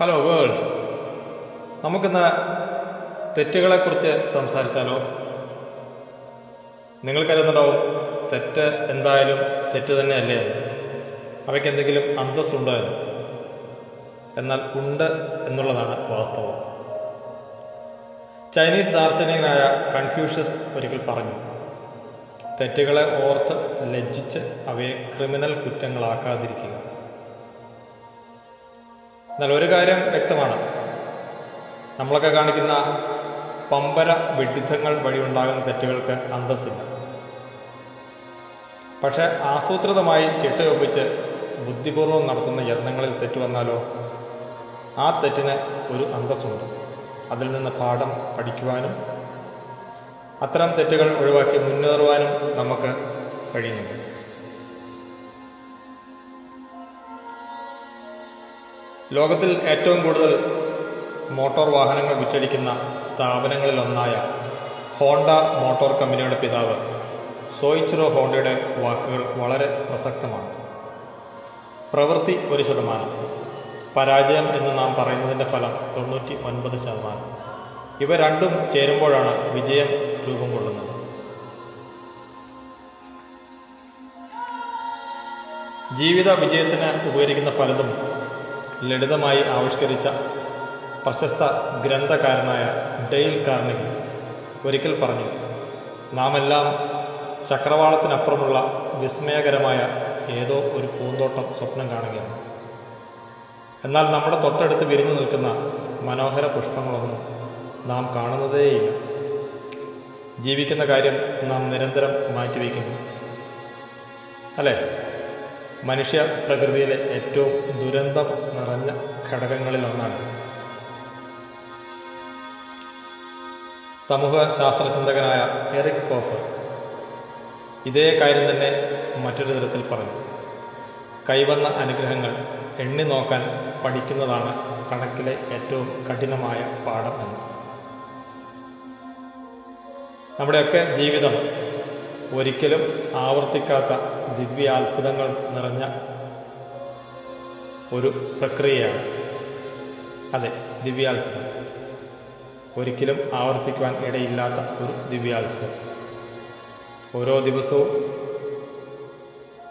Hello world നമുക്കിന്ന് തെറ്റുകളെക്കുറിച്ച് സംസാരിച്ചാലോ? നിങ്ങൾ കരുതുന്നുണ്ടാവും തെറ്റ് എന്തായാലും തെറ്റ് തന്നെയല്ലേ എന്ന്? അവയ്ക്ക് എന്തെങ്കിലും അന്തസ്സുണ്ടോ എന്ന്? എന്നാൽ ഉണ്ട് എന്നുള്ളതാണ് വാസ്തവം. ചൈനീസ് ദാർശനികനായ കൺഫ്യൂഷ്യസ് ഒരിക്കൽ പറഞ്ഞു തെറ്റുകളെ ഓർത്ത് ലജ്ജിച്ച് അവയെ ക്രിമിനൽ കുറ്റങ്ങളാക്കാതിരിക്കുക. എന്നാൽ ഒരു കാര്യം വ്യക്തമാണ്. നമ്മളൊക്കെ കാണിക്കുന്ന പമ്പര വിഡിത്തങ്ങൾ വഴി ഉണ്ടാകുന്ന തെറ്റുകൾക്ക് അന്തസ്സില്ല. പക്ഷെ ആസൂത്രിതമായി ചിട്ടയൊപ്പിച്ച് ബുദ്ധിപൂർവം നടത്തുന്ന യത്നങ്ങളിൽ തെറ്റ് വന്നാലോ? ആ തെറ്റിന് ഒരു അന്തസ്സുണ്ട്. അതിൽ നിന്ന് പാഠം പഠിക്കുവാനും അത്തരം തെറ്റുകൾ ഒഴിവാക്കി മുന്നേറുവാനും നമുക്ക് കഴിയുന്നുണ്ട്. ലോകത്തിൽ ഏറ്റവും കൂടുതൽ മോട്ടോർ വാഹനങ്ങൾ വിറ്റഴിക്കുന്ന സ്ഥാപനങ്ങളിലൊന്നായ ഹോണ്ട മോട്ടോർ കമ്പനിയുടെ പിതാവ് സോയിച്ചിറോ ഹോണ്ടയുടെ വാക്കുകൾ വളരെ പ്രസക്തമാണ്. പ്രവൃത്തി ഒരു ശതമാനം പരാജയം എന്ന് നാം പറയുന്നതിന്റെ ഫലം തൊണ്ണൂറ്റി ഒൻപത് ശതമാനം. ഇവ രണ്ടും ചേരുമ്പോഴാണ് വിജയം രൂപം കൊള്ളുന്നത്. ജീവിത വിജയത്തിന് ഉപകരിക്കുന്ന പലതും ലളിതമായി ആവിഷ്കരിച്ച പ്രശസ്ത ഗ്രന്ഥകാരനായ ഡെയിൽ കാർണഗി ഒരിക്കൽ പറഞ്ഞു നാമെല്ലാം ചക്രവാളത്തിനപ്പുറമുള്ള വിസ്മയകരമായ ഏതോ ഒരു പൂന്തോട്ടം സ്വപ്നം കാണുകയാണ്. എന്നാൽ നമ്മുടെ തൊട്ടടുത്ത് വിരിഞ്ഞു നിൽക്കുന്ന മനോഹര പുഷ്പങ്ങളൊന്നും നാം കാണുന്നതേയില്ല. ജീവിക്കുന്ന കാര്യം നാം നിരന്തരം മാറ്റിവെക്കുന്നു. അല്ലേ? മനുഷ്യ പ്രകൃതിയിലെ ഏറ്റവും ദുരന്തം നിറഞ്ഞ ഘടകങ്ങളിൽ ഒന്നാണ് സമൂഹ ശാസ്ത്രചിന്തകനായ എറിക് ഫോഫർ ഇതേ കാര്യം തന്നെ മറ്റൊരു തരത്തിൽ പറഞ്ഞു. കൈവന്ന അനുഗ്രഹങ്ങൾ എണ്ണി നോക്കാൻ പഠിക്കുന്നതാണ് കണക്കിലെ ഏറ്റവും കഠിനമായ പാഠം എന്ന്. നമ്മുടെയൊക്കെ ജീവിതം ഒരിക്കലും ആവർത്തിക്കാത്ത ദിവ്യാത്ഭുതങ്ങൾ നിറഞ്ഞ ഒരു പ്രക്രിയയാണ്. അതെ ദിവ്യാത്ഭുതം. ഒരിക്കലും ആവർത്തിക്കുവാൻ ഇടയില്ലാത്ത ഒരു ദിവ്യാത്ഭുതം. ഓരോ ദിവസവും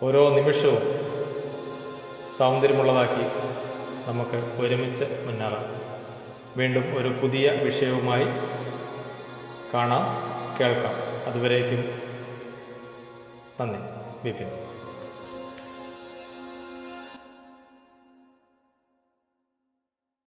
ഓരോ നിമിഷവും സൗന്ദര്യമുള്ളതാക്കി നമുക്ക് ഒരുമിച്ച് മുന്നേറാം. വീണ്ടും ഒരു പുതിയ വിഷയവുമായി കാണാം കേൾക്കാം. അതുവരേക്കും 那你，比比。